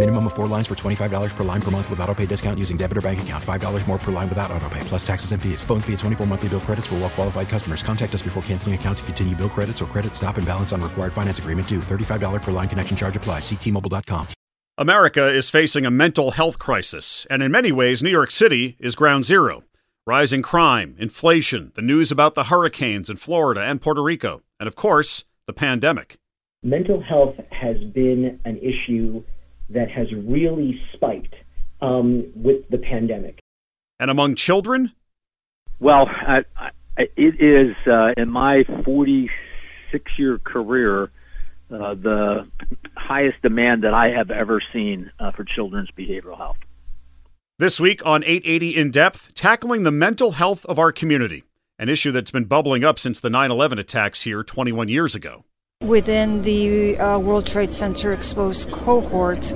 Minimum of four lines for $25 per line per month with auto pay discount using debit or bank account. $5 more per line without auto pay, plus taxes and fees. Phone fee at 24 monthly bill credits for well qualified customers. Contact us before canceling account to continue bill credits or credit stop and balance on required finance agreement due. $35 per line connection charge applies. Ctmobile.com. America is facing a mental health crisis, and in many ways, New York City is ground zero. Rising crime, inflation, the news about the hurricanes in Florida and Puerto Rico, and of course, the pandemic. Mental health has been an issue that has really spiked um, with the pandemic. And among children? Well, I, I, it is uh, in my 46 year career uh, the highest demand that I have ever seen uh, for children's behavioral health. This week on 880 In Depth, tackling the mental health of our community, an issue that's been bubbling up since the 9 11 attacks here 21 years ago. Within the uh, World Trade Center exposed cohort,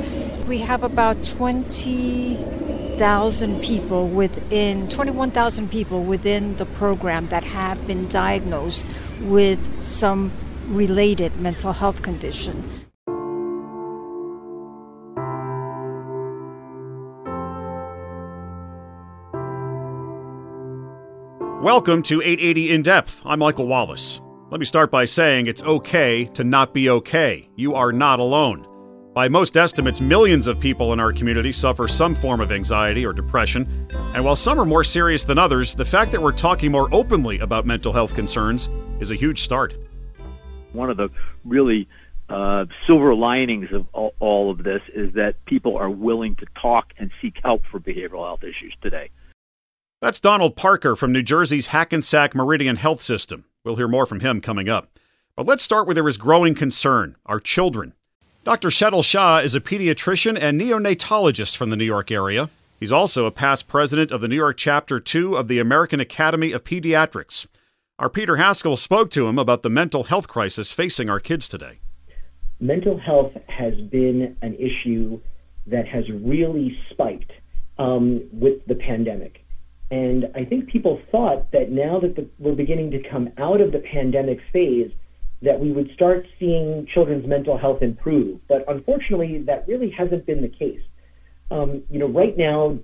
we have about 20,000 people within, 21,000 people within the program that have been diagnosed with some related mental health condition. Welcome to 880 In Depth. I'm Michael Wallace. Let me start by saying it's okay to not be okay. You are not alone. By most estimates, millions of people in our community suffer some form of anxiety or depression. And while some are more serious than others, the fact that we're talking more openly about mental health concerns is a huge start. One of the really uh, silver linings of all, all of this is that people are willing to talk and seek help for behavioral health issues today. That's Donald Parker from New Jersey's Hackensack Meridian Health System. We'll hear more from him coming up. But let's start where there is growing concern our children. Dr. Shetal Shah is a pediatrician and neonatologist from the New York area. He's also a past president of the New York Chapter 2 of the American Academy of Pediatrics. Our Peter Haskell spoke to him about the mental health crisis facing our kids today. Mental health has been an issue that has really spiked um, with the pandemic. And I think people thought that now that the, we're beginning to come out of the pandemic phase, that we would start seeing children's mental health improve. But unfortunately, that really hasn't been the case. Um, you know, right now,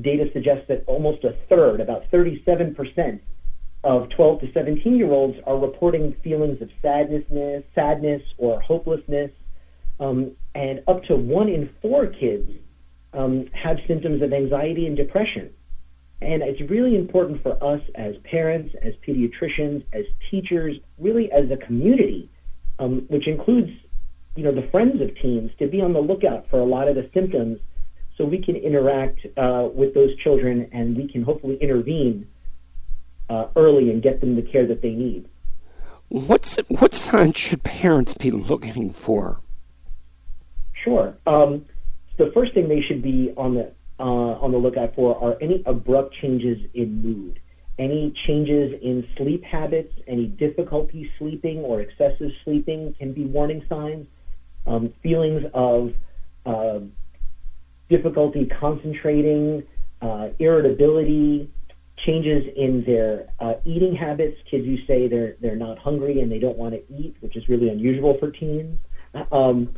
data suggests that almost a third, about 37%, of 12 to 17 year olds are reporting feelings of sadness, sadness or hopelessness, um, and up to one in four kids um, have symptoms of anxiety and depression. And it's really important for us as parents, as pediatricians, as teachers, really as a community, um, which includes, you know, the friends of teens, to be on the lookout for a lot of the symptoms, so we can interact uh, with those children and we can hopefully intervene uh, early and get them the care that they need. What's what signs should parents be looking for? Sure. Um, the first thing they should be on the uh, on the lookout for are any abrupt changes in mood, any changes in sleep habits, any difficulty sleeping or excessive sleeping can be warning signs. Um, feelings of uh, difficulty concentrating, uh, irritability, changes in their uh, eating habits. Kids who say they're they're not hungry and they don't want to eat, which is really unusual for teens. Um,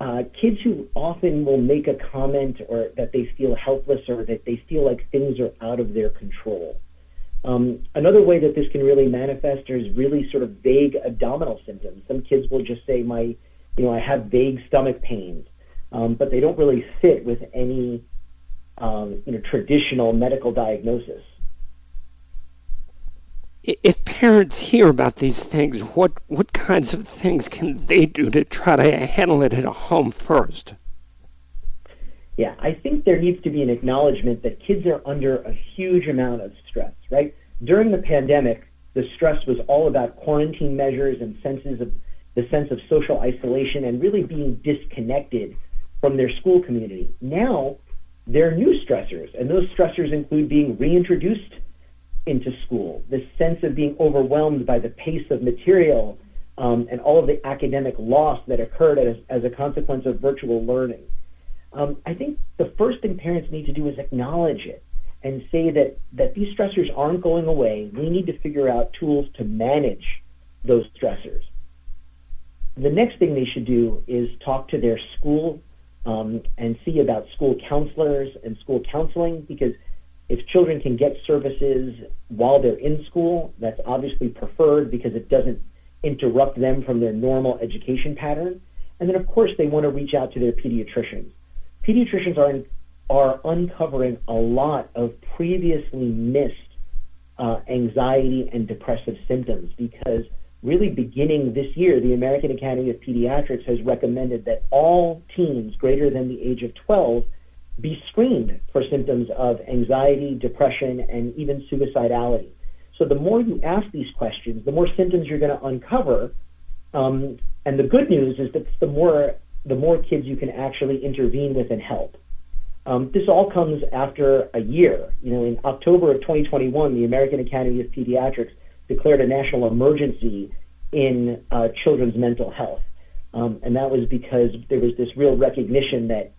uh, kids who often will make a comment or that they feel helpless or that they feel like things are out of their control. Um, another way that this can really manifest is really sort of vague abdominal symptoms. Some kids will just say, "My, you know, I have vague stomach pains," um, but they don't really fit with any, um, you know, traditional medical diagnosis if parents hear about these things, what what kinds of things can they do to try to handle it at home first? Yeah, I think there needs to be an acknowledgement that kids are under a huge amount of stress, right? During the pandemic, the stress was all about quarantine measures and senses of the sense of social isolation and really being disconnected from their school community. Now, there are new stressors, and those stressors include being reintroduced into school, this sense of being overwhelmed by the pace of material um, and all of the academic loss that occurred as, as a consequence of virtual learning. Um, I think the first thing parents need to do is acknowledge it and say that, that these stressors aren't going away. We need to figure out tools to manage those stressors. The next thing they should do is talk to their school um, and see about school counselors and school counseling because if children can get services while they're in school, that's obviously preferred because it doesn't interrupt them from their normal education pattern. And then, of course, they want to reach out to their pediatricians. Pediatricians are, are uncovering a lot of previously missed uh, anxiety and depressive symptoms because really beginning this year, the American Academy of Pediatrics has recommended that all teens greater than the age of 12 be screened for symptoms of anxiety, depression, and even suicidality. So the more you ask these questions, the more symptoms you're going to uncover. Um, and the good news is that the more the more kids you can actually intervene with and help. Um, this all comes after a year. You know, in October of 2021, the American Academy of Pediatrics declared a national emergency in uh, children's mental health, um, and that was because there was this real recognition that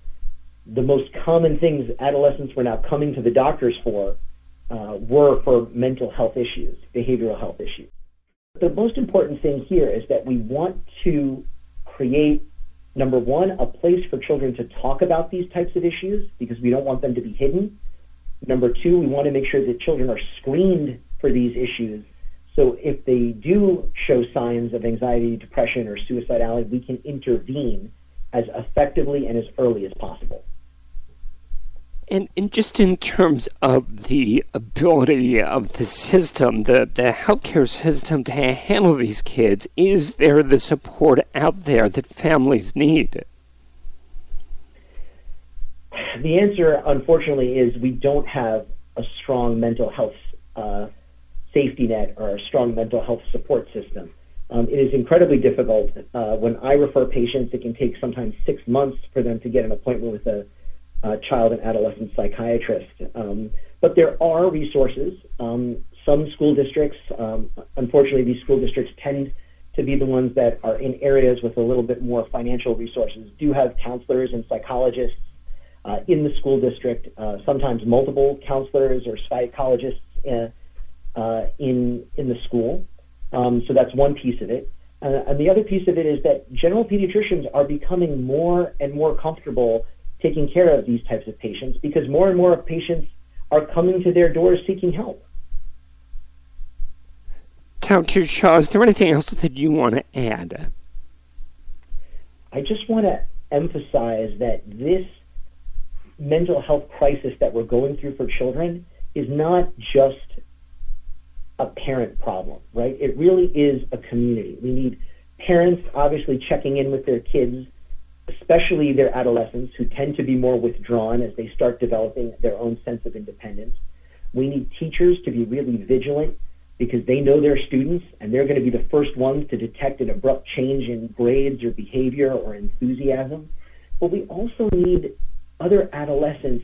the most common things adolescents were now coming to the doctors for uh, were for mental health issues, behavioral health issues. The most important thing here is that we want to create, number one, a place for children to talk about these types of issues because we don't want them to be hidden. Number two, we want to make sure that children are screened for these issues. So if they do show signs of anxiety, depression, or suicidality, we can intervene as effectively and as early as possible. And, and just in terms of the ability of the system, the, the healthcare system to handle these kids, is there the support out there that families need? The answer, unfortunately, is we don't have a strong mental health uh, safety net or a strong mental health support system. Um, it is incredibly difficult. Uh, when I refer patients, it can take sometimes six months for them to get an appointment with a uh, child and adolescent psychiatrist. Um, but there are resources. Um, some school districts, um, unfortunately, these school districts tend to be the ones that are in areas with a little bit more financial resources, do have counselors and psychologists uh, in the school district, uh, sometimes multiple counselors or psychologists in, uh, uh, in, in the school. Um, so that's one piece of it. Uh, and the other piece of it is that general pediatricians are becoming more and more comfortable taking care of these types of patients because more and more patients are coming to their doors seeking help. Dr. Shah, is there anything else that you want to add? I just want to emphasize that this mental health crisis that we're going through for children is not just a parent problem, right? It really is a community. We need parents obviously checking in with their kids especially their adolescents who tend to be more withdrawn as they start developing their own sense of independence. We need teachers to be really vigilant because they know their students and they're going to be the first ones to detect an abrupt change in grades or behavior or enthusiasm. But we also need other adolescents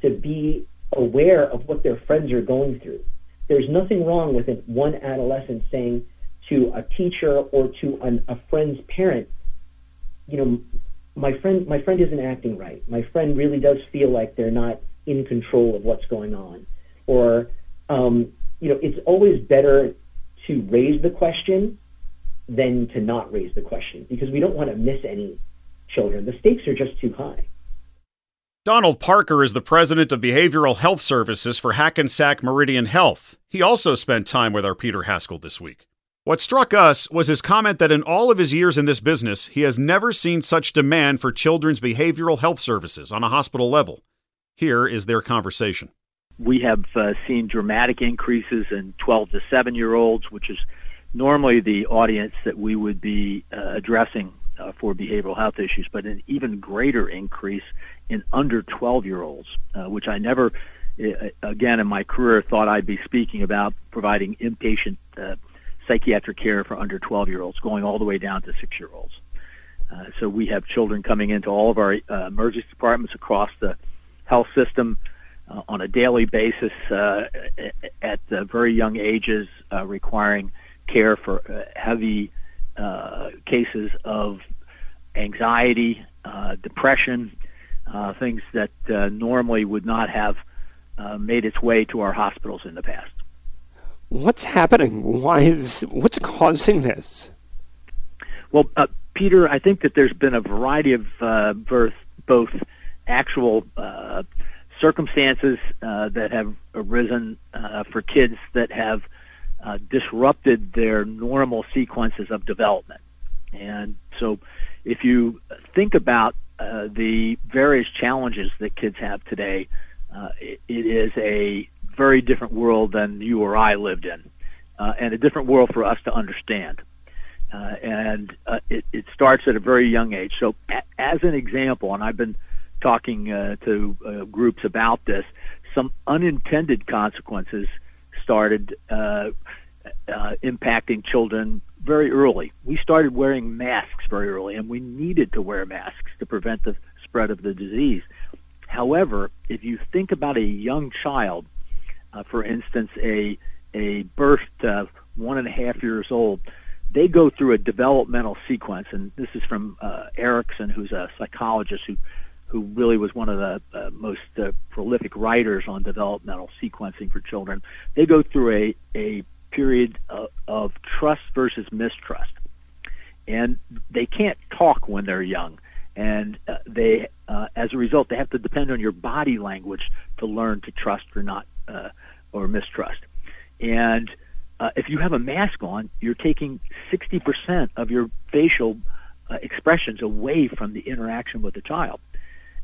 to be aware of what their friends are going through. There's nothing wrong with one adolescent saying to a teacher or to an, a friend's parent, you know, my friend my friend isn't acting right. My friend really does feel like they're not in control of what's going on. Or um, you know, it's always better to raise the question than to not raise the question because we don't want to miss any children. The stakes are just too high. Donald Parker is the president of Behavioral Health Services for Hackensack Meridian Health. He also spent time with our Peter Haskell this week. What struck us was his comment that in all of his years in this business, he has never seen such demand for children's behavioral health services on a hospital level. Here is their conversation. We have uh, seen dramatic increases in 12 to 7 year olds, which is normally the audience that we would be uh, addressing uh, for behavioral health issues, but an even greater increase in under 12 year olds, uh, which I never, uh, again, in my career thought I'd be speaking about providing inpatient uh, psychiatric care for under 12 year olds, going all the way down to six year olds. Uh, so we have children coming into all of our uh, emergency departments across the health system uh, on a daily basis uh, at very young ages, uh, requiring care for uh, heavy cases of anxiety, depression, things that normally would not have made its way to our hospitals in the past. What's happening? Why is what's causing this? Well, uh, Peter, I think that there's been a variety of uh, birth, both actual uh, circumstances uh, that have arisen uh, for kids that have uh, disrupted their normal sequences of development. And so, if you think about the various challenges that kids have today, it, it is a very different world than you or I lived in, uh, and a different world for us to understand. and it, it starts at a very young age. So, a- as an example, and I've been talking uh, to uh, groups about this, some unintended consequences started uh, uh, impacting children very early. We started wearing masks very early, and we needed to wear masks to prevent the spread of the disease. However, if you think about a young child, uh, for instance, a a birth one and a half years old, they go through a developmental sequence, and this is from uh, Erikson, who's a psychologist who who really was one of the uh, most uh, prolific writers on developmental sequencing for children, they go through a, a period of, of trust versus mistrust. And they can't talk when they're young. And uh, they, uh, as a result, they have to depend on your body language to learn to trust or not, uh, or mistrust. And uh, if you have a mask on, you're taking 60% of your facial uh, expressions away from the interaction with the child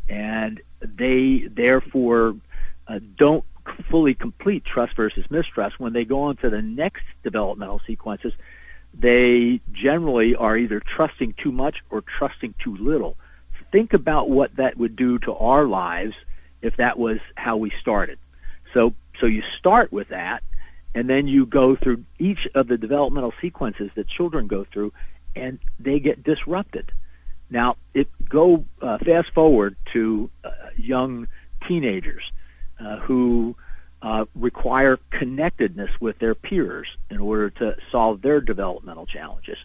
and they therefore uh, don't fully complete trust versus mistrust. When they go on to the next developmental sequences, they generally are either trusting too much or trusting too little. Think about what that would do to our lives if that was how we started. So, so you start with that, and then you go through each of the developmental sequences that children go through, and they get disrupted. Now, it go uh, fast forward to uh, young teenagers uh, who uh, require connectedness with their peers in order to solve their developmental challenges,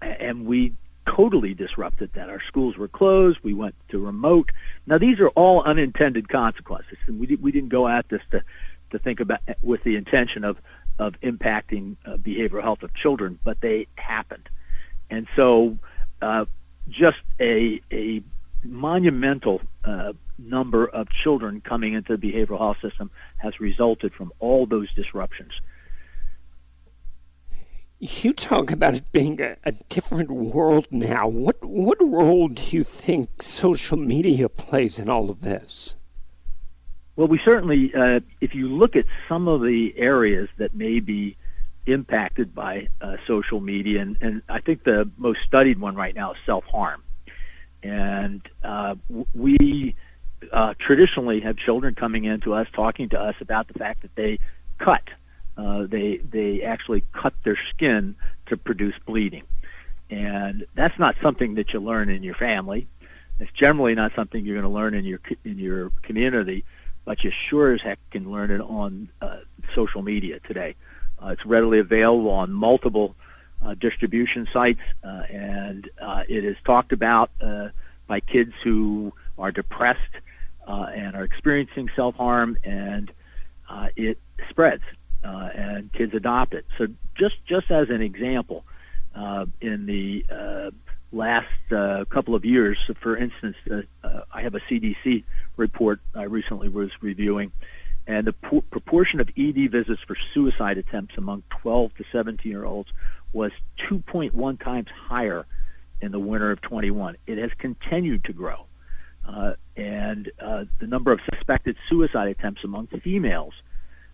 and we totally disrupted that. Our schools were closed. We went to remote. Now, these are all unintended consequences, and we we didn't go at this to to think about with the intention of of impacting uh, behavioral health of children, but they happened, and so. Uh, just a a monumental uh, number of children coming into the behavioral health system has resulted from all those disruptions. You talk about it being a, a, different world now. What what role do you think social media plays in all of this? Well, we certainly, uh, if you look at some of the areas that may be impacted by uh, social media, and, and I think the most studied one right now is self harm. And uh, we uh, traditionally have children coming in to us talking to us about the fact that they cut. Uh, they they actually cut their skin to produce bleeding, and that's not something that you learn in your family. It's generally not something you're going to learn in your in your community, but you sure as heck can learn it on uh, social media today. Uh, it's readily available on multiple uh, distribution sites, uh, and uh, it is talked about uh, by kids who are depressed uh, and are experiencing self harm, and uh, it spreads, uh, and kids adopt it. So, just just as an example, uh, in the uh, last uh, couple of years, for instance, uh, uh, I have a CDC report I recently was reviewing and the po- proportion of ED visits for suicide attempts among 12 to 17 year olds was 2.1 times higher in the winter of 21. It has continued to grow. Uh, and uh, the number of suspected suicide attempts among females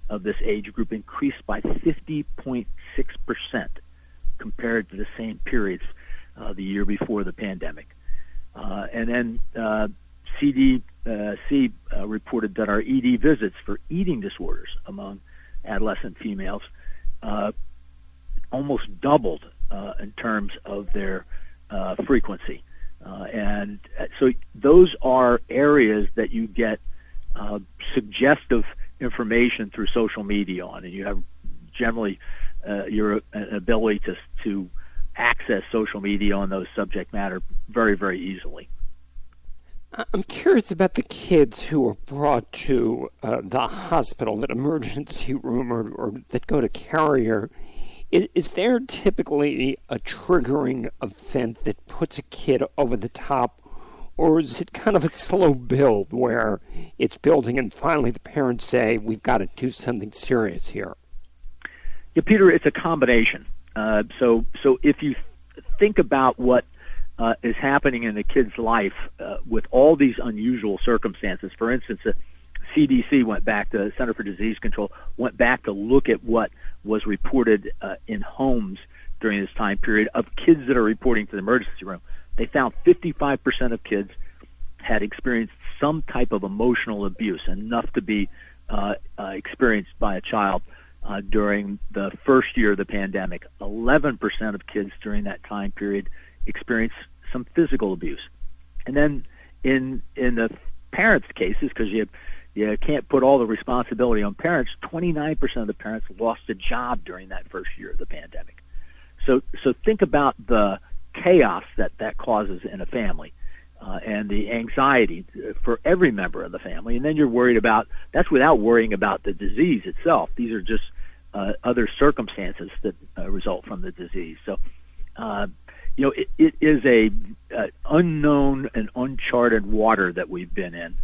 of this age group increased by 50.6% compared to the same periods uh, the year before the pandemic. Uh, and then uh, CDC uh, reported that our ED visits for eating disorders among adolescent females uh, almost doubled uh, in terms of their uh, frequency. Uh, and uh, so those are areas that you get uh, suggestive information through social media on, and you have generally uh, your ability to to access social media on those subject matter very very easily. I'm curious about the kids who are brought to uh, the hospital, that emergency room, or, or that go to Carrier. Is, is, there typically a triggering event that puts a kid over the top, or is it kind of a slow build where it's building and finally the parents say, we've got to do something serious here? Yeah, Peter, it's a combination. Uh, so, so if you think about what uh, is happening in the kid's life uh, with all these unusual circumstances. For instance, the CDC went back, the Center for Disease Control went back to look at what was reported uh, in homes during this time period of kids that are reporting to the emergency room. They found 55% of kids had experienced some type of emotional abuse, enough to be uh, uh, experienced by a child uh, during the first year of the pandemic. 11% of kids during that time period experienced some physical abuse. And then in in the parents' cases, because you you can't put all the responsibility on parents, 29% of the parents lost a job during that first year of the pandemic. So so think about the chaos that that causes in a family. Uh, and the anxiety for every member of the family, and then you're worried about that's without worrying about the disease itself. These are just uh, other circumstances that uh, result from the disease. So, uh, you know, it, it is a uh, unknown and uncharted water that we've been in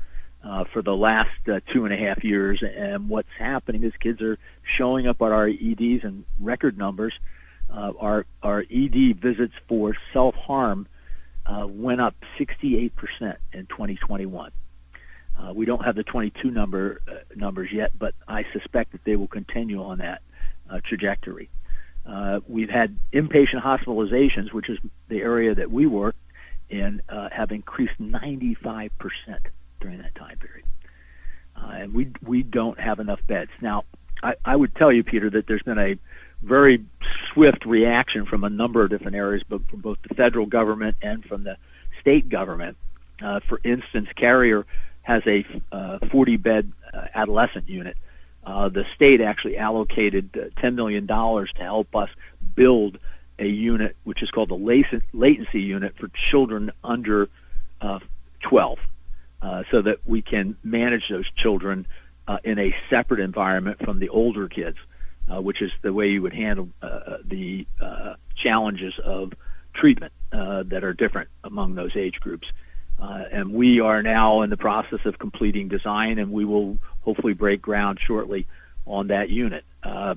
uh, for the last uh, two and a half years. And what's happening is kids are showing up at our EDs in record numbers. Uh, our our ED visits for self harm uh, went up 68% in 2021. Uh, we don't have the 22 number uh, numbers yet, but I suspect that they will continue on that uh, trajectory. Uh, we've had inpatient hospitalizations, which is the area that we work in, uh, have increased 95% during that time period. Uh, and we we don't have enough beds. Now, I, I would tell you, Peter, that there's been a very swift reaction from a number of different areas, but from both the federal government and from the state government. Uh, for instance, Carrier has a uh, 40 bed uh, adolescent unit uh, the state actually allocated uh, $10 million to help us build a unit which is called the latency unit for children under uh, 12, uh, so that we can manage those children in a separate environment from the older kids, uh, which is the way you would handle uh, the uh, challenges of treatment uh, that are different among those age groups. Uh, and we are now in the process of completing design, and we will hopefully break ground shortly on that unit. Uh,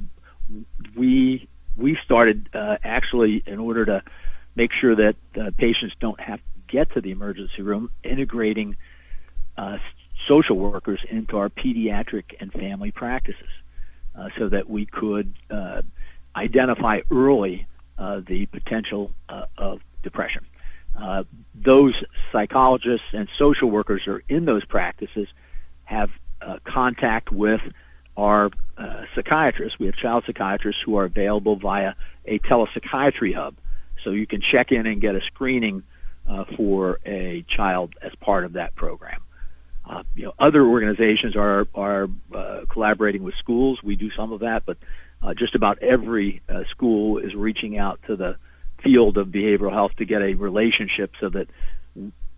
we we started uh, actually in order to make sure that uh, patients don't have to get to the emergency room, integrating uh, social workers into our pediatric and family practices, uh, so that we could identify early the potential of depression. Uh, those psychologists and social workers who are in those practices have uh, contact with our uh, psychiatrists. We have child psychiatrists who are available via a telepsychiatry hub. So you can check in and get a screening uh, for a child as part of that program. Uh, you know, other organizations are are uh, collaborating with schools. We do some of that, but uh, just about every uh, school is reaching out to the field of behavioral health to get a relationship so that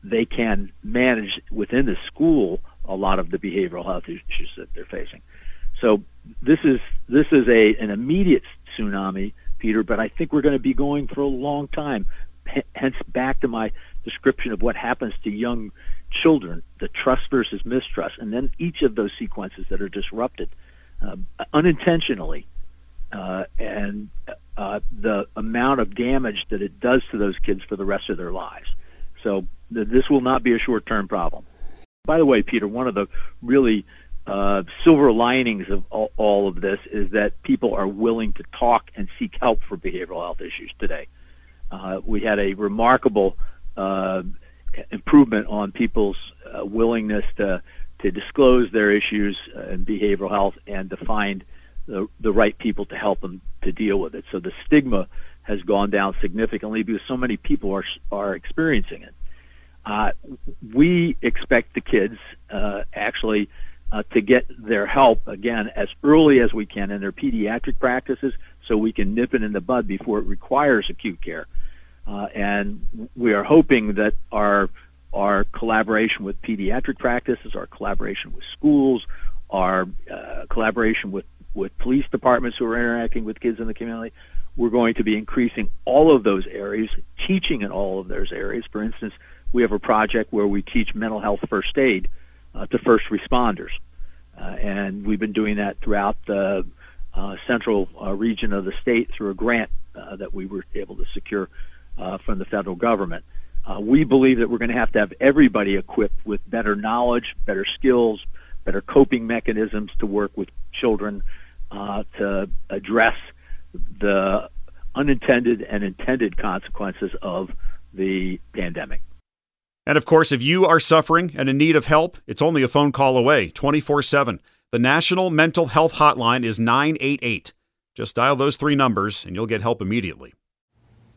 they can manage within the school a lot of the behavioral health issues that they're facing. So this is this is a an immediate tsunami, Peter, but I think we're going to be going for a long time. H- hence, back to my description of what happens to young children, the trust versus mistrust, and then each of those sequences that are disrupted uh, unintentionally, uh, and uh, the amount of damage that it does to those kids for the rest of their lives. So th- this will not be a short-term problem. By the way, Peter, one of the really uh, silver linings of all, all, of this is that people are willing to talk and seek help for behavioral health issues today. Uh, we had a remarkable uh, improvement on people's uh, willingness to to disclose their issues in behavioral health and to find the, the right people to help them to deal with it. So the stigma has gone down significantly because so many people are are experiencing it. Uh, we expect the kids uh, actually uh, to get their help again as early as we can in their pediatric practices, so we can nip it in the bud before it requires acute care. Uh, and we are hoping that our our collaboration with pediatric practices, our collaboration with schools, our uh, collaboration with with police departments who are interacting with kids in the community, we're going to be increasing all of those areas, teaching in all of those areas. For instance, we have a project where we teach mental health first aid uh, to first responders. Uh, and we've been doing that throughout the uh, central uh, region of the state through a grant that we were able to secure uh, from the federal government. we believe that we're going to have to have everybody equipped with better knowledge, better skills, better coping mechanisms to work with children to address the unintended and intended consequences of the pandemic. And of course, if you are suffering and in need of help, it's only a phone call away 24 7. The National Mental Health Hotline is 988. Just dial those three numbers and you'll get help immediately.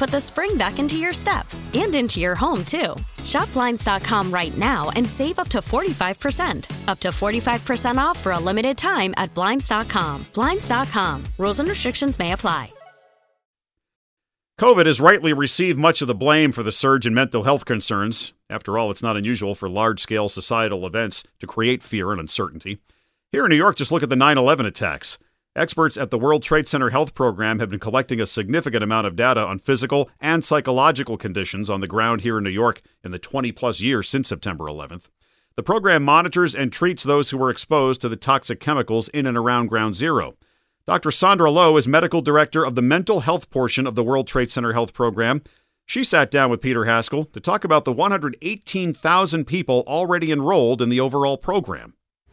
put the spring back into your step and into your home, too. Shop Blinds.com right now and save up to 45%. Up to 45% off for a limited time at Blinds.com. Blinds.com. Rules and restrictions may apply. COVID has rightly received much of the blame for the surge in mental health concerns. After all, it's not unusual for large scale societal events to create fear and uncertainty. Here in New York, just look at the 9 11 attacks. Experts at the World Trade Center Health Program have been collecting a significant amount of data on physical and psychological conditions on the ground here in New York in the 20 plus years since September 11th. The program monitors and treats those who were exposed to the toxic chemicals in and around Ground Zero. Dr. Sandra Lowe is medical director of the mental health portion of the World Trade Center Health Program. She sat down with Peter Haskell to talk about the 118,000 people already enrolled in the overall program.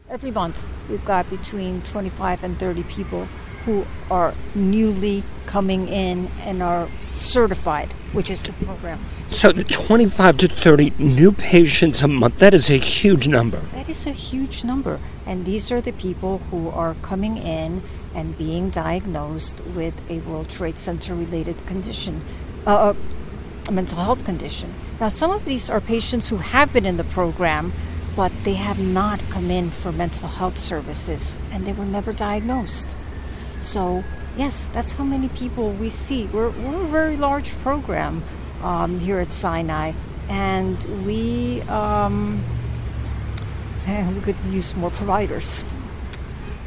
Every month, we've got between 25 and 30 people who are newly coming in and are certified, which is the program. So, the 25 to 30 new patients a month, that is a huge number. That is a huge number. And these are the people who are coming in and being diagnosed with a World Trade Center related condition, uh, a mental health condition. Now, some of these are patients who have been in the program, but they have not come in for mental health services and they were never diagnosed. So, yes, that's how many people we see. We're, we're a very large program um, here at Sinai, and we, um, we could use more providers.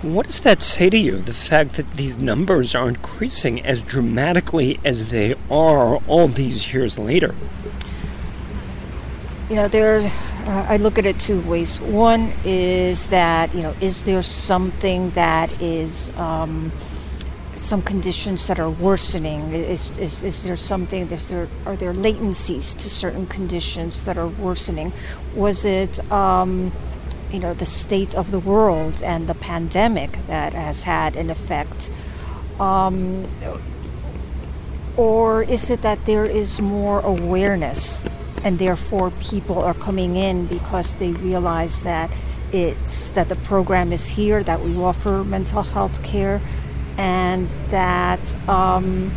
What does that say to you, the fact that these numbers are increasing as dramatically as they are all these years later? You know, there's, uh, I look at it two ways. One is that, you know, is there something that is, um, some conditions that are worsening? Is, is, is there something, is there, are there latencies to certain conditions that are worsening? Was it, um, you know the state of the world and the pandemic that has had an effect um, or is it that there is more awareness and therefore people are coming in because they realize that it's that the program is here that we offer mental health care and that um,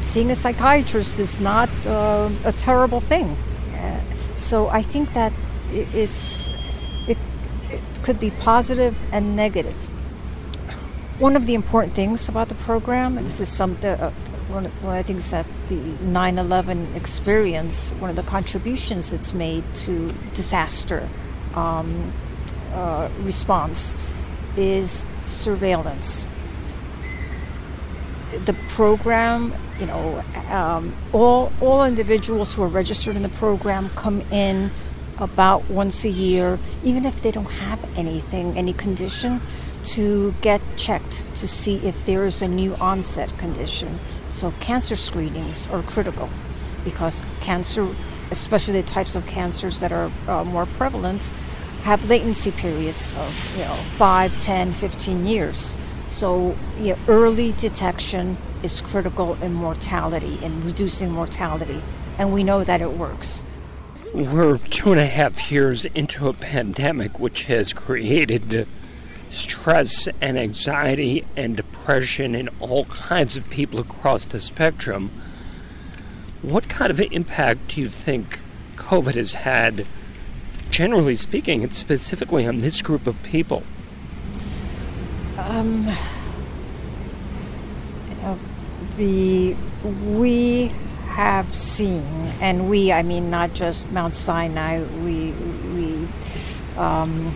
seeing a psychiatrist is not uh, a terrible thing uh, so i think that it's it could be positive and negative. One of the important things about the program, and this is some uh, one, of, one of the things that the 9/11 experience, one of the contributions it's made to disaster um, uh, response, is surveillance. The program, you know, um, all all individuals who are registered in the program come in about once a year, even if they don't have anything, any condition, to get checked to see if there is a new onset condition. So, cancer screenings are critical because cancer, especially the types of cancers that are uh, more prevalent, have latency periods of you know 5 10 15 years. So you know, early detection is critical in mortality in reducing mortality and we know that it works. We're two and a half years into a pandemic which has created stress and anxiety and depression in all kinds of people across the spectrum. What kind of impact do you think COVID has had, generally speaking, and specifically on this group of people? Um, know, the we have seen, and we, I mean, not just Mount Sinai, we, we, um,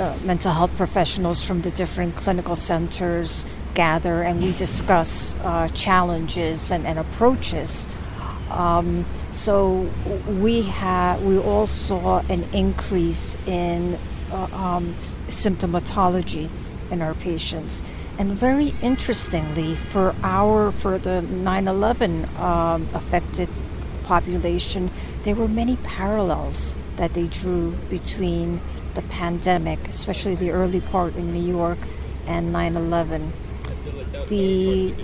uh, mental health professionals from the different clinical centers gather and we discuss uh, challenges and, and approaches. Um, so we have we all saw an increase in uh, um, symptomatology in our patients. And very interestingly, for our for the 9/11 um, affected population, there were many parallels that they drew between the pandemic, especially the early part in New York, and 9/11. The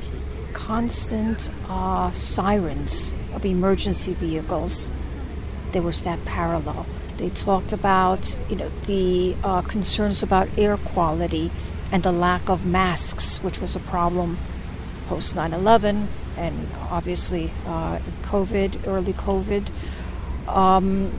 constant uh, sirens of emergency vehicles. There was that parallel. They talked about, you know, the uh, concerns about air quality and the lack of masks, which was a problem post 9 11 and obviously uh, COVID, early COVID. Um,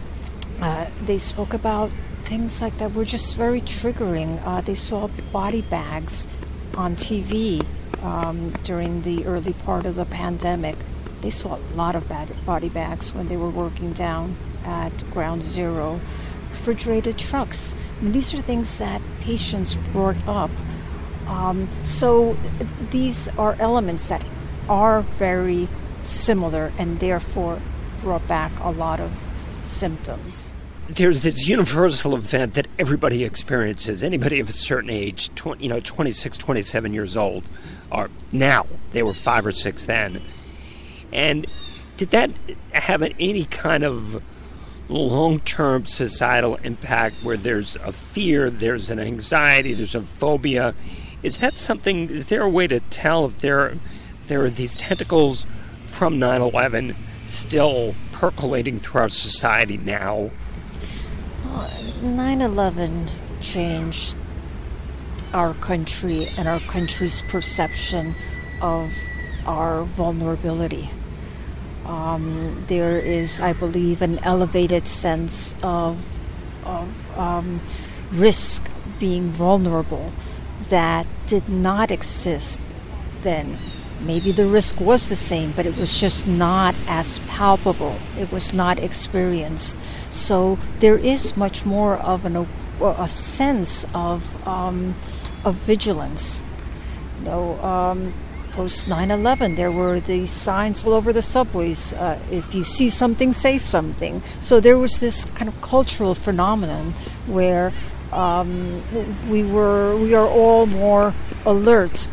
uh, they spoke about things like that were just very triggering. Uh, they saw body bags on TV um, during the early part of the pandemic. They saw a lot of bad body bags when they were working down at Ground Zero refrigerated trucks. Mean, these are things that patients brought up. Um, so these are elements that are very similar and therefore brought back a lot of symptoms. There's this universal event that everybody experiences. Anybody of a certain age, 20, you know, 26, 27 years old, or now, they were five or six then. And did that have any kind of long term societal impact where there's a fear, there's an anxiety, there's a phobia. Is that something, is there a way to tell if there, there are these tentacles from 9 11 still percolating through our society now? 9 11 changed our country and our country's perception of our vulnerability. Um, there is, I believe, an elevated sense of, of um, risk being vulnerable that did not exist then. Maybe the risk was the same, but it was just not as palpable. It was not experienced. So there is much more of an, a sense of um, of vigilance. You know, um, post 9 11, there were these signs all over the subways uh, if you see something, say something. So there was this kind of cultural phenomenon where um, we were we are all more alert.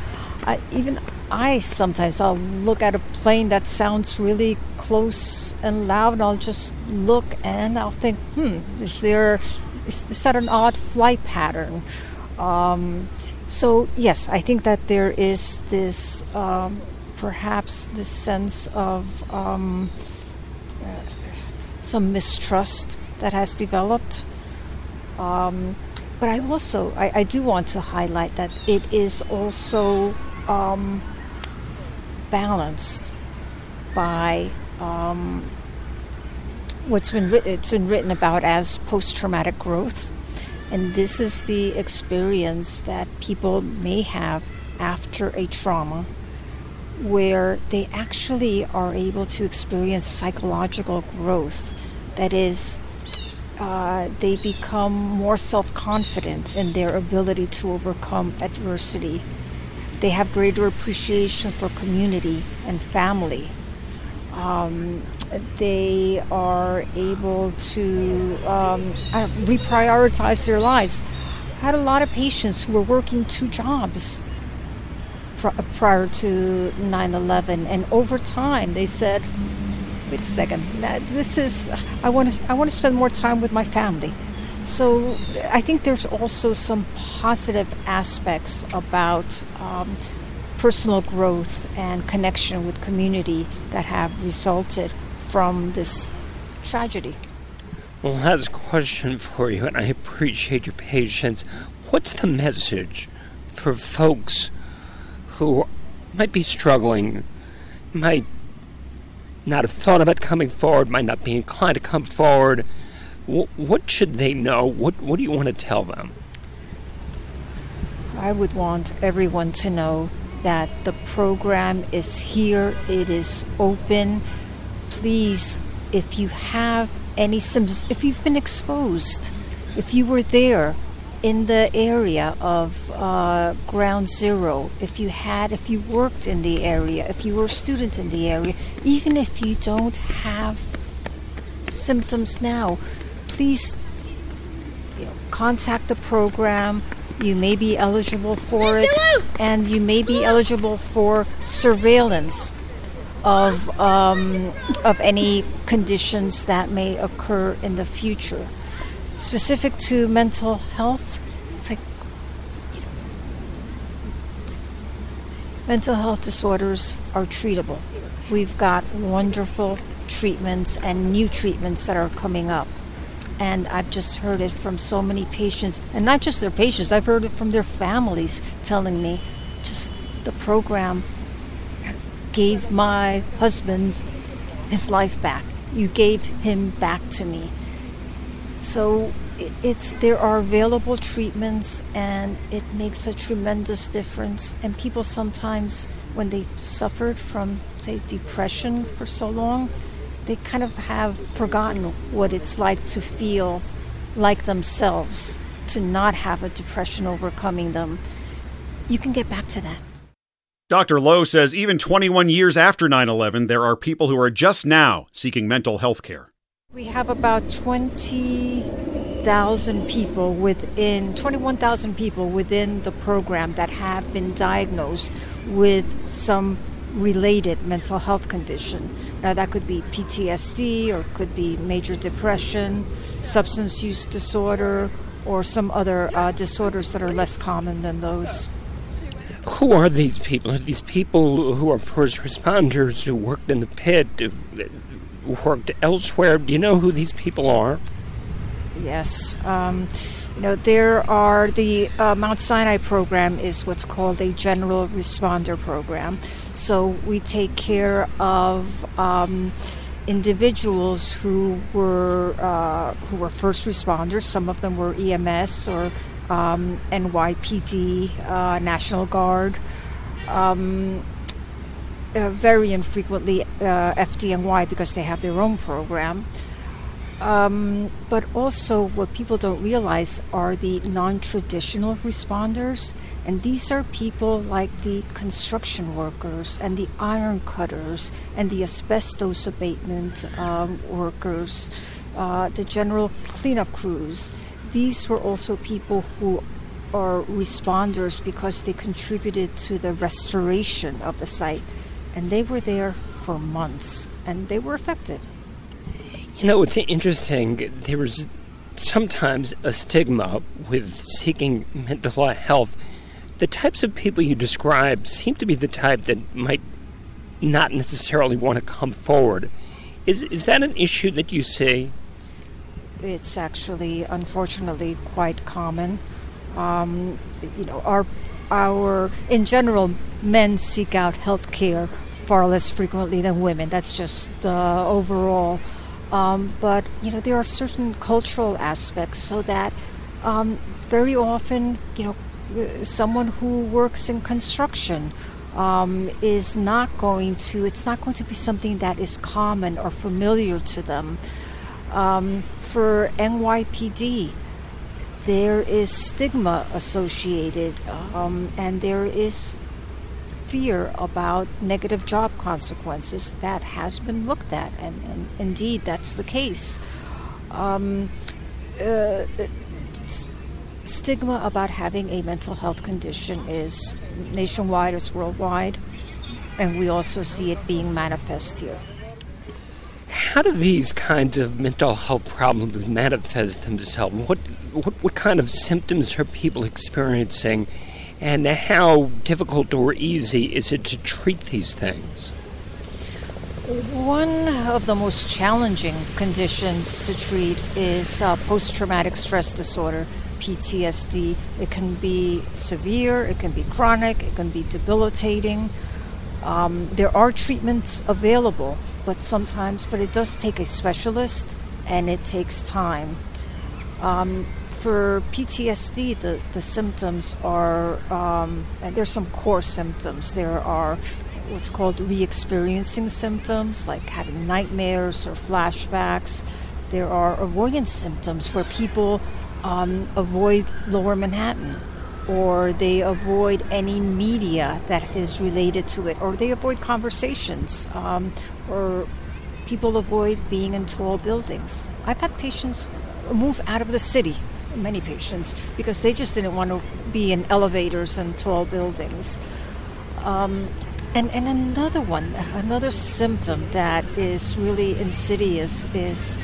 I, even I sometimes I'll look at a plane that sounds really close and loud, and I'll just look and I'll think, hmm, is there is, is that an odd flight pattern? Um, so yes, I think that there is this um, perhaps this sense of um, uh, some mistrust that has developed. Um, but I also I, I, do want to highlight that it is also um, balanced by um, what's been ri- it's been written about as post-traumatic growth, and this is the experience that people may have after a trauma, where they actually are able to experience psychological growth. That is, uh, they become more self-confident in their ability to overcome adversity. They have greater appreciation for community and family. Um, they are able to um, reprioritize their lives. I had a lot of patients who were working two jobs pr- prior to 9 11, and over time they said, wait a second, this is, I want to, I want to spend more time with my family. So I think there's also some positive aspects about um, personal growth and connection with community that have resulted from this tragedy. Well, last question for you, and I appreciate your patience. What's the message for folks who might be struggling, might not have thought about coming forward, might not be inclined to come forward? What should they know? What, what do you want to tell them? I would want everyone to know that the program is here, it is open. Please, if you have any symptoms, if you've been exposed, if you were there in the area of uh, ground zero, if you had, if you worked in the area, if you were a student in the area, even if you don't have symptoms now, please you know, contact the program you may be eligible for it, and you may be eligible for surveillance of um, of any conditions that may occur in the future. Specific to mental health, it's like you know, mental health disorders are treatable. We've got wonderful treatments and new treatments that are coming up. And I've just heard it from so many patients, and not just their patients, I've heard it from their families telling me just the program gave my husband his life back. You gave him back to me. So it's there are available treatments and it makes a tremendous difference and people sometimes when they've suffered from say depression for so long they kind of have forgotten what it's like to feel like themselves, to not have a depression overcoming them. You can get back to that. Dr. Lowe says even 21 years after 9 11, there are people who are just now seeking mental health care. We have about 20,000 people within, 21,000 people within the program that have been diagnosed with some related mental health condition. Now, that could be PTSD or could be major depression, substance use disorder, or some other uh, disorders that are less common than those. Who are these people? Are these people who are first responders who worked in the pit, who worked elsewhere? Do you know who these people are? Yes. Um, you know, there are the uh, Mount Sinai program is what's called a general responder program. So we take care of um, individuals who were uh, who were first responders. Some of them were EMS or um, NYPD, uh, National Guard. Um, uh, very infrequently uh, FDNY because they have their own program. Um, but also, what people don't realize are the non traditional responders. And these are people like the construction workers and the iron cutters and the asbestos abatement um, workers, uh, the general cleanup crews. These were also people who are responders because they contributed to the restoration of the site. And they were there for months and they were affected. You know, it's interesting. There's sometimes a stigma with seeking mental health. The types of people you describe seem to be the type that might not necessarily want to come forward. Is is that an issue that you see? It's actually, unfortunately, quite common. Um, you know, our our in general, men seek out health care far less frequently than women. That's just uh, overall. Um, but you know, there are certain cultural aspects so that um, very often, you know, someone who works in construction um, is not going to. It's not going to be something that is common or familiar to them. Um, for NYPD, there is stigma associated, um, and there is fear about negative job consequences that has been looked at, and, and indeed that's the case. Um, uh, stigma about having a mental health condition is nationwide, it's worldwide, and we also see it being manifest here. How do these kinds of mental health problems manifest themselves? What, what, what kind of symptoms are people experiencing? And how difficult or easy is it to treat these things? One of the most challenging conditions to treat is uh, post traumatic stress disorder, PTSD. It can be severe, it can be chronic, it can be debilitating. Um, there are treatments available, but sometimes, but it does take a specialist and it takes time. Um, for PTSD, the, the symptoms are, um, there's some core symptoms. There are what's called re experiencing symptoms, like having nightmares or flashbacks. There are avoidance symptoms where people um, avoid lower Manhattan or they avoid any media that is related to it, or they avoid conversations, um, or people avoid being in tall buildings. I've had patients move out of the city many patients because they just didn't want to be in elevators and tall buildings. Um, and, and another one, another symptom that is really insidious is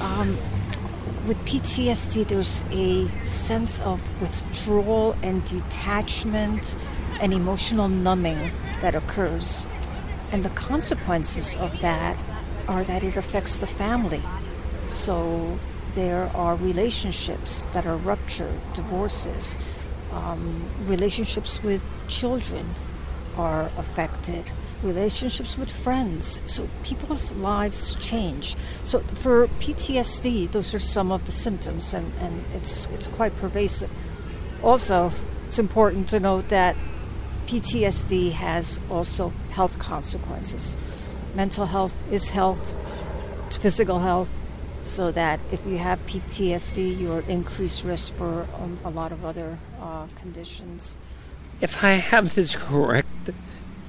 um, with PTSD, there's a sense of withdrawal and detachment and emotional numbing that occurs. And the consequences of that are that it affects the family. So there are relationships that are ruptured, divorces, um, relationships with children are affected, relationships with friends. So people's lives change. So for PTSD, those are some of the symptoms, and, and it's, it's quite pervasive. Also, it's important to note that PTSD has also health consequences. Mental health is health, it's physical health, so that if you have PTSD, you're at increased risk for um, a lot of other uh, conditions. If I have this correct,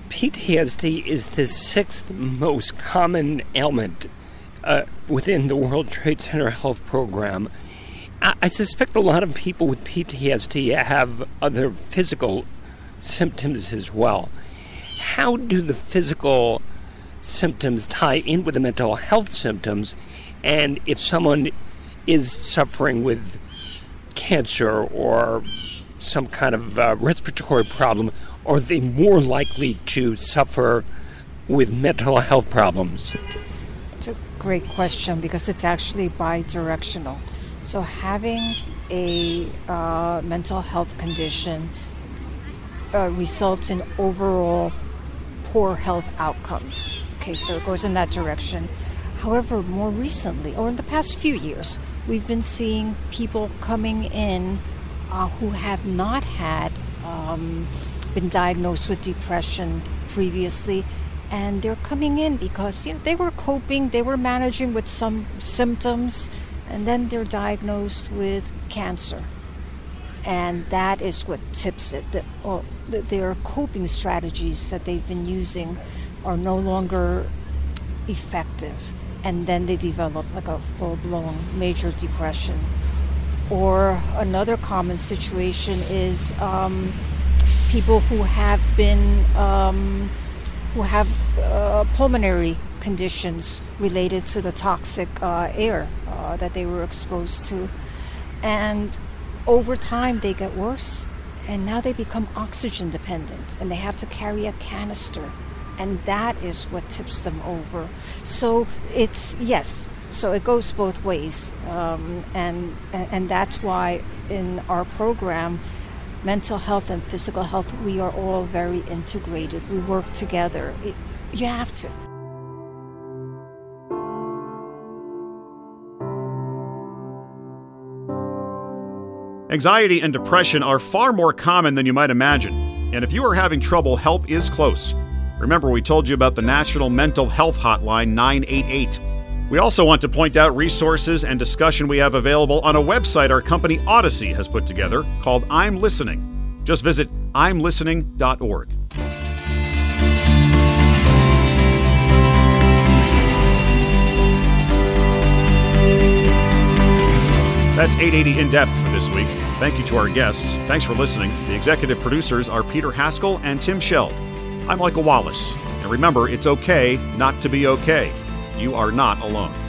PTSD is the sixth most common ailment uh, within the World Trade Center Health Program. I-, I suspect a lot of people with PTSD have other physical symptoms as well. How do the physical symptoms tie in with the mental health symptoms? And if someone is suffering with cancer or some kind of uh, respiratory problem, are they more likely to suffer with mental health problems? It's a great question because it's actually bi directional. So, having a uh, mental health condition uh, results in overall poor health outcomes. Okay, so it goes in that direction. However, more recently, or in the past few years, we've been seeing people coming in uh, who have not had um, been diagnosed with depression previously, and they're coming in because you know they were coping, they were managing with some symptoms, and then they're diagnosed with cancer, and that is what tips it. That well, their coping strategies that they've been using are no longer effective, and then they develop like a full-blown major depression. Or another common situation is um, people who have been um, who have uh, pulmonary conditions related to the toxic uh, air uh, that they were exposed to. And over time, they get worse, and now they become oxygen dependent, and they have to carry a canister. And that is what tips them over. So it's, yes, so it goes both ways. Um, and, and that's why in our program, mental health and physical health, we are all very integrated. We work together. It, you have to. Anxiety and depression are far more common than you might imagine. And if you are having trouble, help is close. Remember, we told you about the National Mental Health Hotline 988. We also want to point out resources and discussion we have available on a website our company Audacy has put together called I'm Listening. Just visit imlistening.org. That's 880 in depth for this week. Thank you to our guests. Thanks for listening. The executive producers are Peter Haskell and Tim Scheld. I'm Michael Wallace. And remember, it's okay not to be okay. You are not alone.